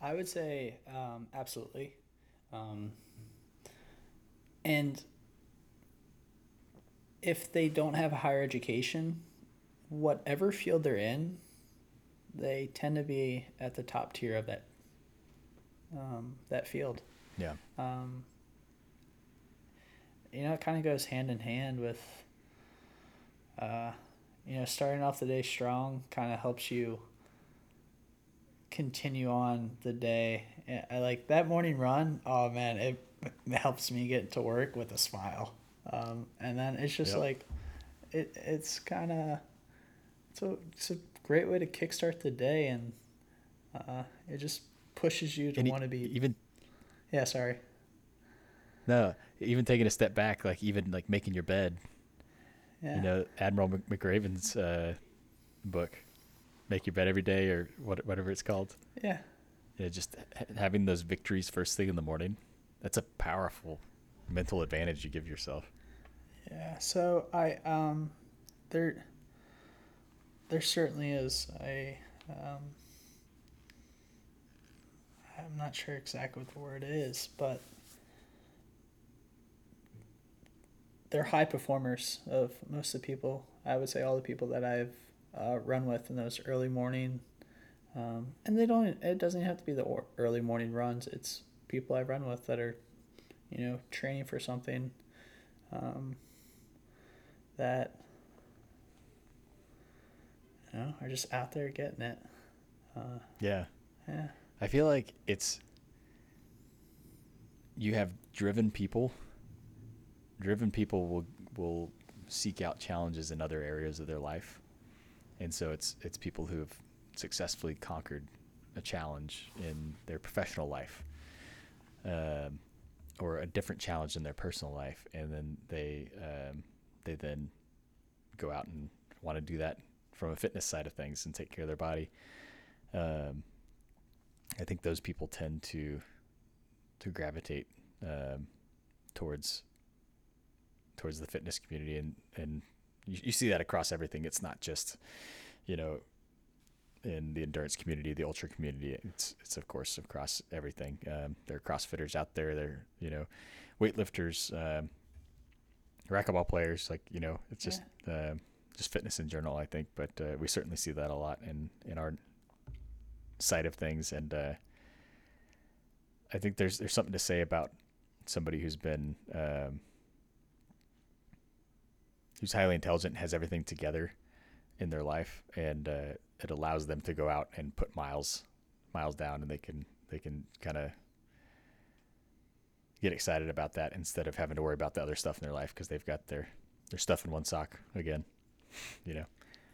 I would say um, absolutely. Um, and if they don't have a higher education, whatever field they're in, they tend to be at the top tier of that um, that field. yeah Um, you know, it kind of goes hand in hand with, uh, you know, starting off the day strong kind of helps you continue on the day. I like that morning run. Oh man, it, helps me get to work with a smile. Um, and then it's just Yep. like, it it's kind of, a it's a great way to kickstart the day, and uh, it just pushes you to want to be. even Yeah, sorry. no even taking a step back like even like making your bed Yeah. you know admiral Mc- mcraven's uh, book make your bed every day or what, whatever it's called Yeah. know, just having those victories first thing in the morning that's a powerful mental advantage you give yourself Yeah. So I um there there certainly is a um I'm not sure exactly what the word is, but they're high performers of most of the people. I would say all the people that I've uh, run with in those early morning, um, and they don't. It doesn't have to be the early morning runs. It's people I run with that are, you know, training for something. Um, that you know are just out there getting it. Uh, Yeah. yeah. I feel like it's you have driven people. Driven people will will seek out challenges in other areas of their life, and so it's it's people who have successfully conquered a challenge in their professional life, um, or a different challenge in their personal life, and then they um, they then go out and want to do that from a fitness side of things and take care of their body. Um, I think those people tend to to gravitate um, towards towards the fitness community, and and you, you see that across everything. It's not just you know in the endurance community, the ultra community. It's it's of course across everything. Um, there are CrossFitters out there. There you know weightlifters, um, racquetball players. Like you know, it's just um just fitness in general. I think, but uh, we certainly see that a lot in in our side of things, and uh, I think there's there's something to say about somebody who's been um, who's highly intelligent, has everything together in their life, and uh, it allows them to go out and put miles miles down, and they can they can kind of get excited about that instead of having to worry about the other stuff in their life because they've got their their stuff in one sock again, you know.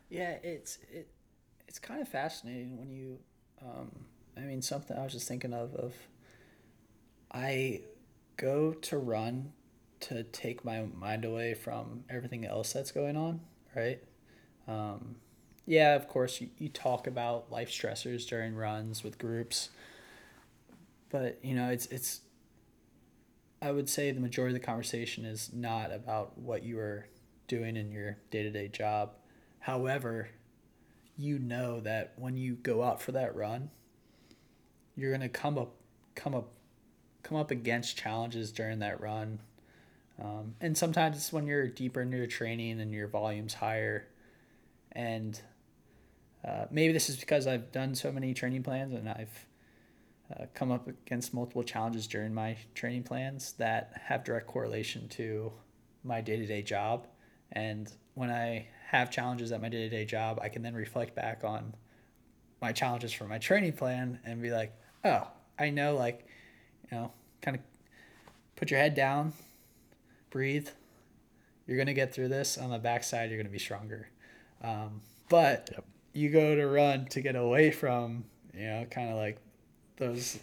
Yeah, it's it, it's kind of fascinating when you, um, I mean, something I was just thinking of of. I go to run to take my mind away from everything else that's going on, right? Um, yeah, of course, you, you talk about life stressors during runs with groups, but you know, it's it's. I would say the majority of the conversation is not about what you are doing in your day to day job. However, you know that when you go out for that run, you're gonna come up, come up, come up against challenges during that run, um, and sometimes it's when you're deeper into your training and your volume's higher, and uh, maybe this is because I've done so many training plans and I've uh, come up against multiple challenges during my training plans that have direct correlation to my day to day job. And when I have challenges at my day to day job, I can then reflect back on my challenges for my training plan and be like, oh, I know, like, you know, kind of put your head down, breathe. You're going to get through this. On the backside, you're going to be stronger. Um, but Yep. you go to run to get away from, you know, kind of like those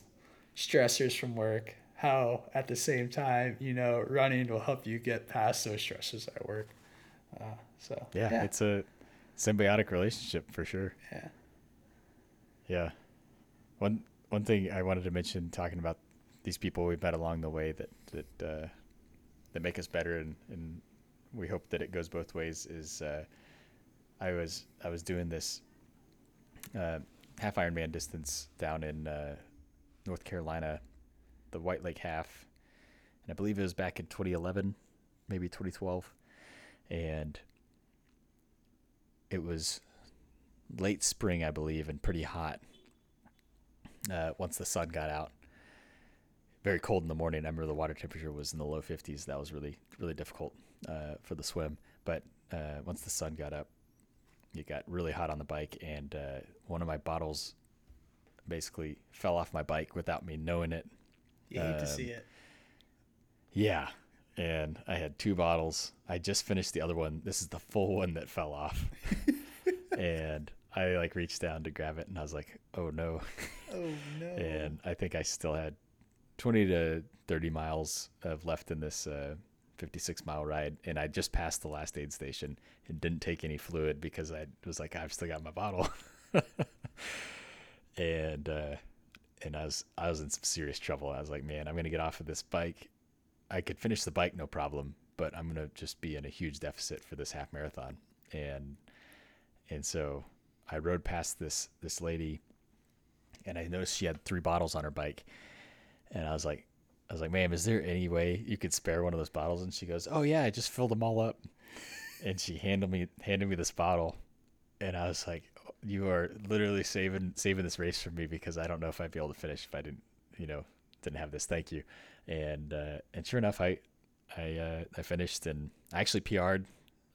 stressors from work. How at the same time, you know, running will help you get past those stressors at work. Uh, so yeah, it's a symbiotic relationship for sure. yeah. Yeah. One one thing I wanted to mention talking about these people we've met along the way that that uh, that make us better and, and we hope that it goes both ways is uh, I was I was doing this uh, half Ironman distance down in uh, North Carolina, the White Lake half, and I believe it was back in 2011, maybe 2012, and it was late spring, I believe, and pretty hot. Uh, once the sun got out, very cold in the morning. I remember the water temperature was in the low 50s. That was really, really difficult uh, for the swim. But uh, once the sun got up, it got really hot on the bike, and uh, one of my bottles basically fell off my bike without me knowing it. You hate to see Um, it. Yeah. And I had two bottles. I just finished the other one. This is the full one that fell off. and I like reached down to grab it and I was like, oh no. Oh no. and I think I still had 20 to 30 miles of left in this uh, 56 mile ride. And I just passed the last aid station and didn't take any fluid because I was like, I've still got my bottle. and, uh, and I was, I was in some serious trouble. I was like, man, I'm going to get off of this bike. I could finish the bike, no problem, but I'm to just be in a huge deficit for this half marathon. And, and so I rode past this, this lady and I noticed she had three bottles on her bike, and I was like, I was like, ma'am, is there any way you could spare one of those bottles? And she goes, oh yeah, I just filled them all up, and she handed me handed me this bottle, and I was like, you are literally saving saving this race for me because I don't know if I'd be able to finish if I didn't, you know, didn't have this. Thank you, and uh, and sure enough, I I uh, I finished and I actually PR'd.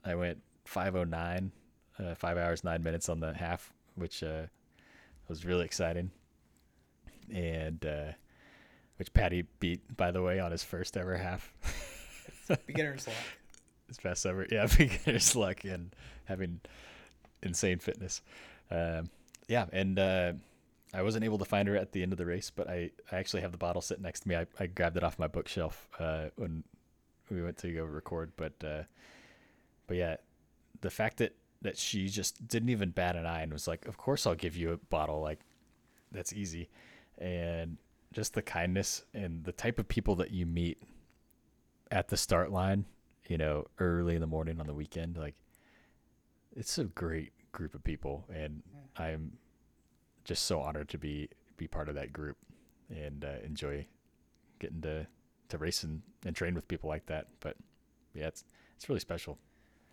I went 509, uh, five hours nine minutes on the half, which uh, was really exciting, and uh, which Patty beat by the way on his first ever half. Beginner's luck. his best ever. Yeah, beginner's luck and having insane fitness. Um, yeah, and uh, I wasn't able to find her at the end of the race, but I, I actually have the bottle sitting next to me. I, I grabbed it off my bookshelf uh, when we went to go record, but uh, but yeah, the fact that that she just didn't even bat an eye and was like, "Of course I'll give you a bottle. Like that's easy," and just the kindness and the type of people that you meet at the start line, you know, early in the morning on the weekend, like it's a great group of people, and I'm just so honored to be be part of that group and uh, enjoy getting to to race and, and train with people like that. But yeah, it's it's really special.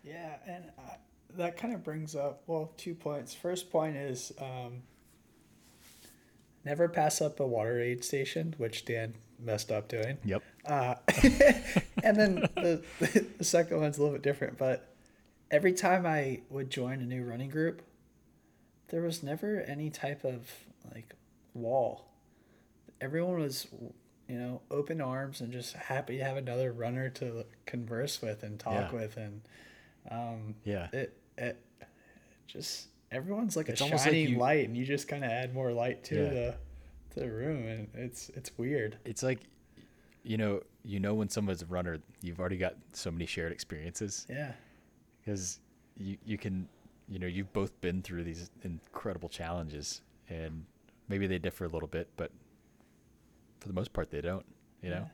Yeah, and uh, that kind of brings up well two points. First point is um, never pass up a water aid station, which Dan messed up doing. Yep. Uh, and then the, the second one's a little bit different, but every time I would join a new running group, there was never any type of like wall. Everyone was, you know, open arms and just happy to have another runner to converse with and talk Yeah. with, and um, Yeah. it it just everyone's like It's a almost like you- light, and you just kind of add more light to Yeah. the to the room, and it's it's weird. It's like, you know, you know when someone's a runner, you've already got so many shared experiences Yeah. because you you can, you know, you've both been through these incredible challenges, and maybe they differ a little bit, but for the most part, they don't. You know,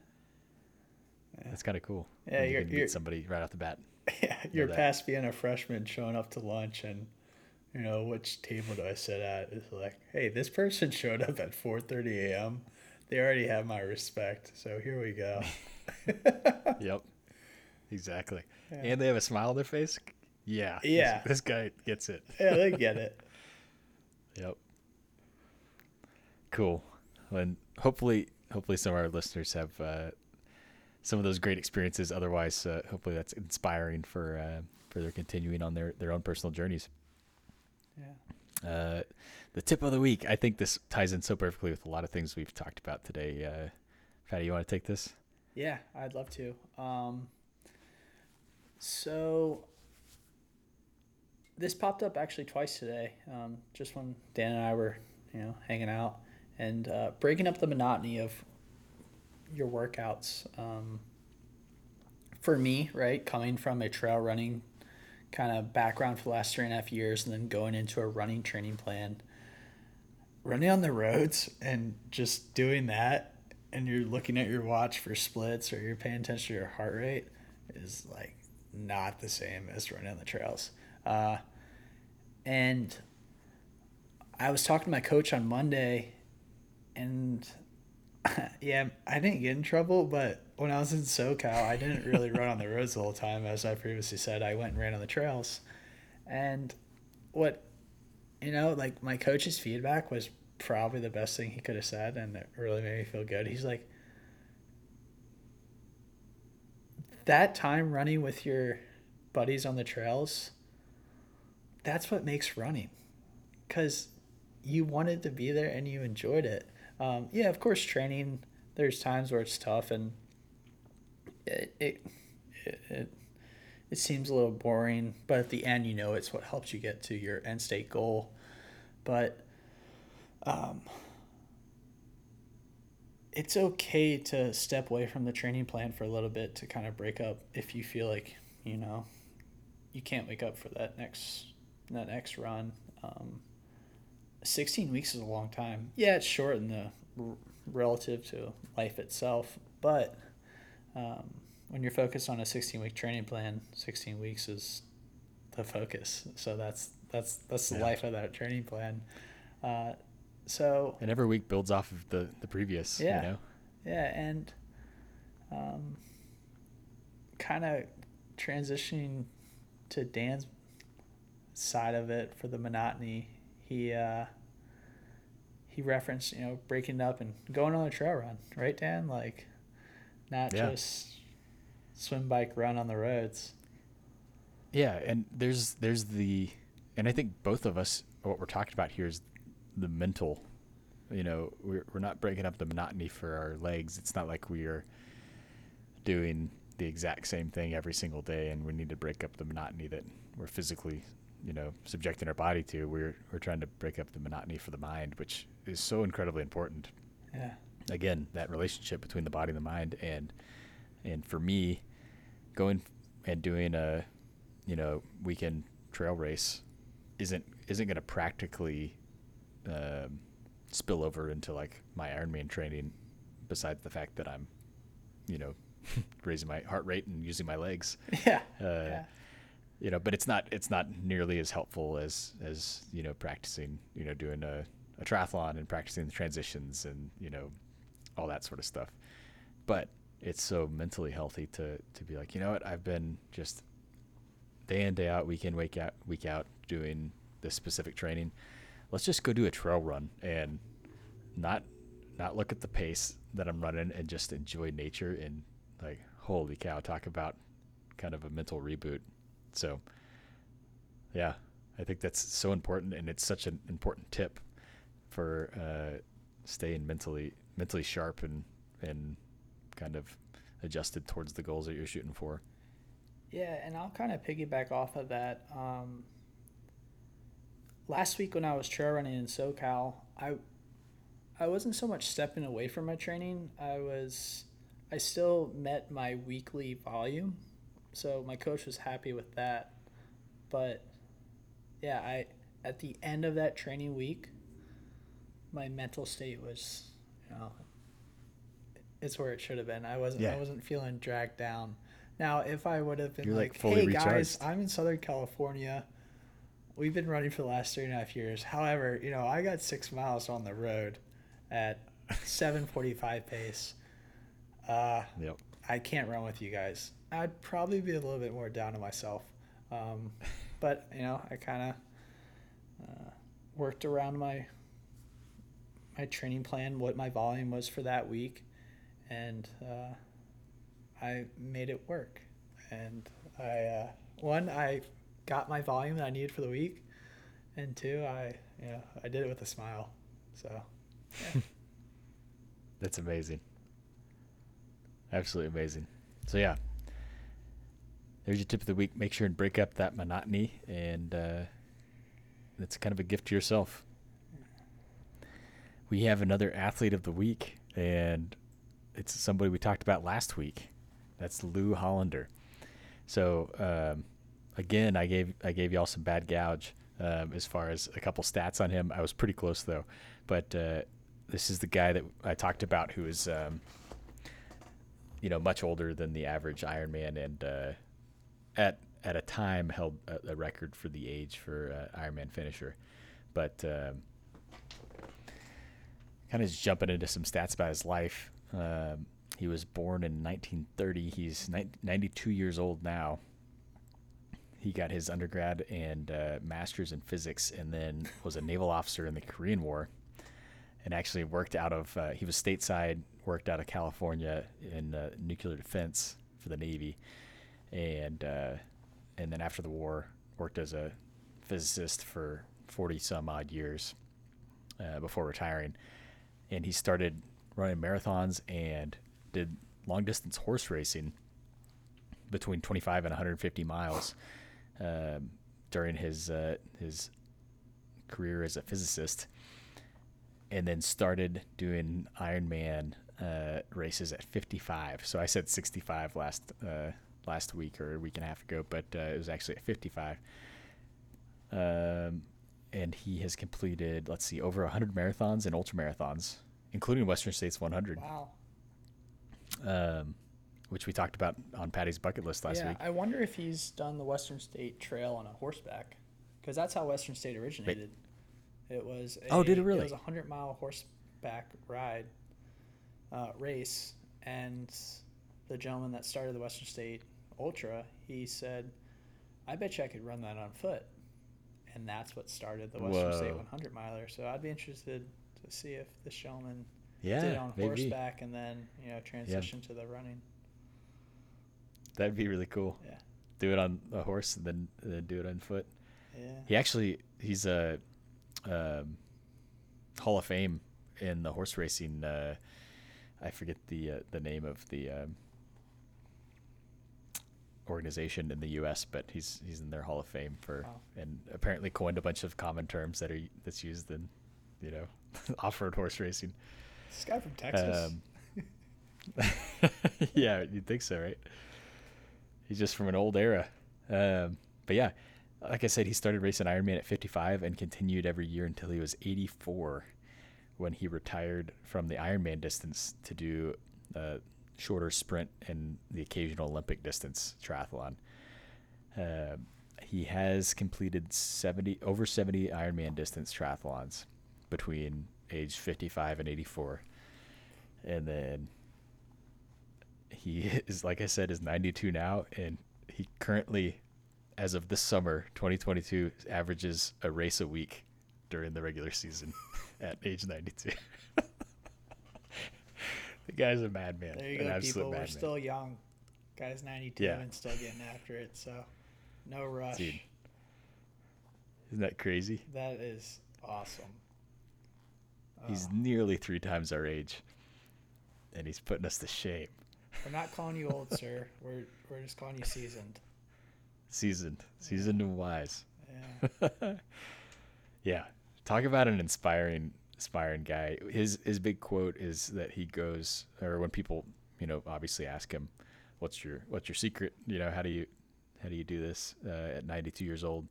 that's kind of cool. Yeah, you can meet somebody right off the bat. Yeah, you're past being a freshman showing up to lunch and you know which table do I sit at? It's like, hey, this person showed up at 4:30 a.m. They already have my respect, so here we go. Yep. Exactly. And they have a smile on their face. Yeah. this- Yeah. This, guy gets it. yeah, they get it. Yep. Cool. And hopefully, hopefully, some of our listeners have uh, some of those great experiences. Otherwise, uh, hopefully, that's inspiring for uh, for their continuing on their their own personal journeys. Yeah. Uh, the tip of the week. I think this ties in so perfectly with a lot of things we've talked about today. Uh, Patty, you want to take this? Yeah, I'd love to. Um, so this popped up actually twice today. Um, just when Dan and I were, you know, hanging out and uh, breaking up the monotony of your workouts. Um, for me, right, coming from a trail running kind of background for the last three and a half years, and then going into a running training plan, running on the roads and just doing that and you're looking at your watch for splits or you're paying attention to your heart rate is like not the same as running on the trails. Uh, and I was talking to my coach on Monday and yeah, I didn't get in trouble, but when I was in SoCal, I didn't really run on the roads the whole time. As I previously said, I went and ran on the trails. And what, you know, like my coach's feedback was probably the best thing he could have said, and it really made me feel good. He's like, that time running with your buddies on the trails, that's what makes running. Because you wanted to be there and you enjoyed it. Um, yeah, of course, training, there's times where it's tough and it, it, it, it, seems a little boring, but at the end, you know, it's what helps you get to your end state goal. But um, it's okay to step away from the training plan for a little bit to kind of break up if you feel like you know you can't wake up for that next that next run. Um, Sixteen weeks is a long time. Yeah, it's short in the r- relative to life itself, but um, when you're focused on a sixteen week training plan, sixteen weeks is the focus. So that's that's that's the Yeah. life of that training plan. Uh, so And every week builds off of the the previous. Yeah. You know. yeah, and um, kind of transitioning to Dan's side of it for the monotony. He uh, he referenced you know breaking it up and going on a trail run, right, Dan? Like not Yeah. just swim, bike, run on the roads. Yeah, and there's there's the, and I think both of us, what we're talking about here is the mental. You know, we're we're not breaking up the monotony for our legs. It's not like we are doing the exact same thing every single day, and we need to break up the monotony that we're physically, you know, subjecting our body to. We're we're trying to break up the monotony for the mind, which is so incredibly important Yeah, again that relationship between the body and the mind and and for me going and doing a you know weekend trail race isn't isn't going to practically um, spill over into like my Ironman training besides the fact that I'm you know raising my heart rate and using my legs yeah, uh, yeah. You know but it's not it's not nearly as helpful as as you know practicing you know doing a, a triathlon and practicing the transitions and you know all that sort of stuff. But it's so mentally healthy to to be like you know what? I've been just day in day out week in week out week out doing this specific training. Let's just go do a trail run and not not look at the pace that i'm running and just enjoy nature and like holy cow talk about kind of a mental reboot so, yeah, I think that's so important, and it's such an important tip for uh, staying mentally mentally sharp and and kind of adjusted towards the goals that you're shooting for. Yeah, and I'll kind of piggyback off of that. Um, last week when I was trail running in SoCal, I I wasn't so much stepping away from my training. I was I still met my weekly volume, so my coach was happy with that. But yeah, I at the end of that training week, my mental state was, you know, it's where it should have been. I wasn't Yeah. I wasn't feeling dragged down. Now, if I would have been You're, like, like, "Hey guys. I'm in Southern California. We've been running for the last three and a half years. However, you know, I got six miles on the road at 7:45 pace. Uh, Yep. I can't run with you guys. I'd probably be a little bit more down on myself. Um, but you know, I kind of uh, worked around my my training plan, what my volume was for that week, and uh, I made it work. And I uh, one, I got my volume that I needed for the week, and two, I you know, I did it with a smile. So That's amazing. Absolutely amazing. So yeah, there's your tip of the week. Make sure and break up that monotony, and uh, it's kind of a gift to yourself. We have another athlete of the week, and it's somebody we talked about last week. That's Lew Hollander. So um, again, I gave I gave y'all some bad gouge um, as far as a couple stats on him. I was pretty close though, but uh, this is the guy that I talked about who is, um, you know, much older than the average Ironman, and uh, at at a time held a, a record for the age for uh, Ironman finisher. But um, kind of jumping into some stats about his life. Um, he was born in 1930. He's ni- 92 years old now. He got his undergrad and uh, master's in physics, and then was a naval officer in the Korean War and actually worked out of uh, he was stateside worked out of california in uh, nuclear defense for the navy and uh, and then after the war worked as a physicist for 40 some odd years uh, before retiring and he started running marathons and did long distance horse racing between 25 and 150 miles um, during his uh, his career as a physicist and then started doing Ironman uh, races at 55. So I said 65 last uh, last week or a week and a half ago, but uh, it was actually at 55. Um, and he has completed, let's see, over 100 marathons and ultra marathons, including Western States 100, wow. um, which we talked about on Patty's bucket list last yeah, week. I wonder if he's done the Western State Trail on a horseback, because that's how Western State originated. It was a, Oh, did it really? It was a hundred mile horseback ride uh, race, and the gentleman that started the Western State Ultra, he said, "I bet you I could run that on foot," and that's what started the Western State 100 miler. So I'd be interested to see if this gentleman Yeah, did it on maybe. horseback and then you know transition to the running. That'd be really cool. Yeah. Do it on a horse and then, then do it on foot. Yeah. He actually he's a um, Hall of Fame in the horse racing. Uh, I forget the uh, the name of the um, organization in the U.S., but he's he's in their Hall of Fame for Wow. and apparently coined a bunch of common terms that are that's used in you know off road horse racing. This guy from Texas. Um, yeah, you'd think so, right? He's just from an old era. Um, but yeah, like I said, he started racing Ironman at 55 and continued every year until he was 84 when he retired from the Ironman distance to do a shorter sprint and the occasional Olympic distance triathlon. Um he has completed 70 over 70 Ironman distance triathlons between age 55 and 84 and then he is like I said is 92 now and he currently as of this summer 2022 averages a race a week during the regular season at age 92 the guy's a madman there you an go, absolute people. We're still young. Guy's 92 Yeah. and still getting after it. So no rush. Dude. isn't that crazy That is awesome. he's Oh. nearly three times our age and he's putting us to shame We're not calling you old, sir. We're we're just calling you seasoned. seasoned seasoned and wise Yeah. Yeah. Talk about an inspiring inspiring guy. His his big quote is that he goes or when people, you know, obviously ask him what's your what's your secret, you know, how do you how do you do this uh, at 92 years old?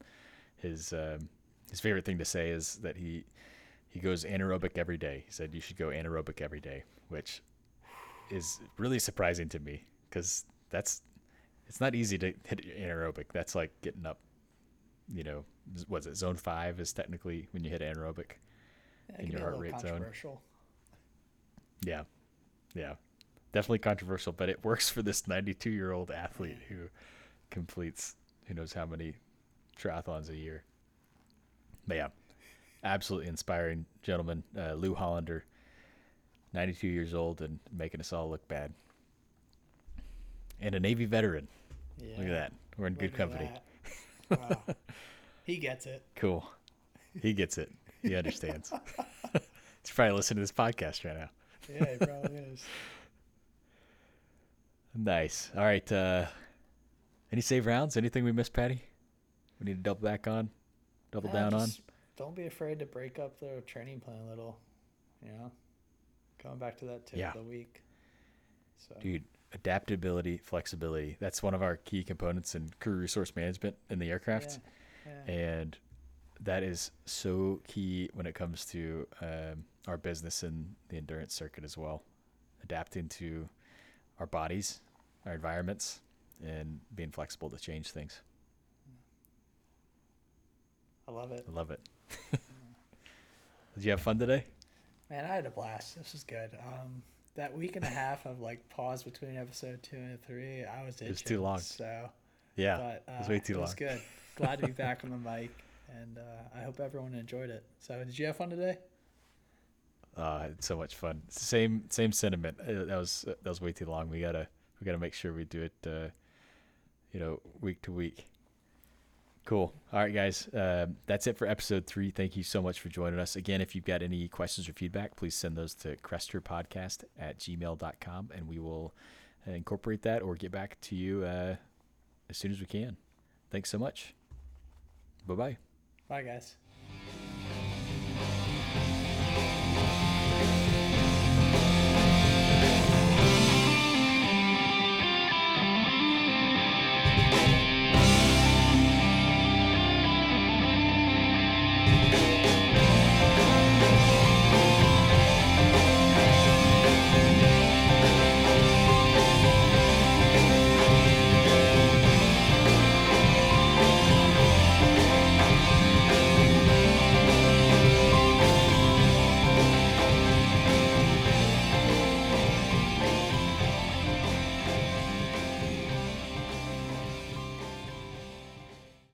His um, his favorite thing to say is that he he goes anaerobic every day. He said you should go anaerobic every day, which is really surprising to me cuz that's it's not easy to hit anaerobic. That's like getting up you know, was it zone five is technically when you hit anaerobic. In your heart rate zone. Yeah. Yeah. Definitely controversial, but it works for this 92 year old athlete who completes who knows how many triathlons a year. But yeah, absolutely inspiring gentleman. Uh, Lew Hollander, 92 years old and making us all look bad. And a Navy veteran. Yeah. Look at that. We're in good Look at company. Wow. he gets it. Cool. He gets it. He understands. He's probably listening to this podcast right now. Yeah, he probably is. Nice. All right. Uh, any save rounds? Anything we missed, Patty? We need to double back on, double Nah, down on. Don't be afraid to break up the training plan a little. You know, going back to that tip Yeah. of the week. So Dude, adaptability, flexibility. That's one of our key components in crew resource management in the aircraft. yeah, yeah. And that is so key when it comes to um, our business and the endurance circuit as well. Adapting to our bodies, our environments, and being flexible to change things. I love it. I love it. Did you have fun today? Man, I had a blast. This was good. Um, that week and a half of like pause between episode two and three, I was itching. was too long. So, Yeah, but uh, it was way too long. it long. was good. Glad to be back on the mic, and uh, I hope everyone enjoyed it. So, did you have fun today? Uh, it's so much fun. Same same sentiment. Uh, that was that was way too long. We gotta we gotta make sure we do it. Uh, you know, week to week. Cool. All right, guys. Um, that's it for episode three. Thank you so much for joining us. Again, if you've got any questions or feedback, please send those to cresterpodcast at gmail.com and we will uh, incorporate that or get back to you uh, as soon as we can. Thanks so much. Bye bye. Bye, guys.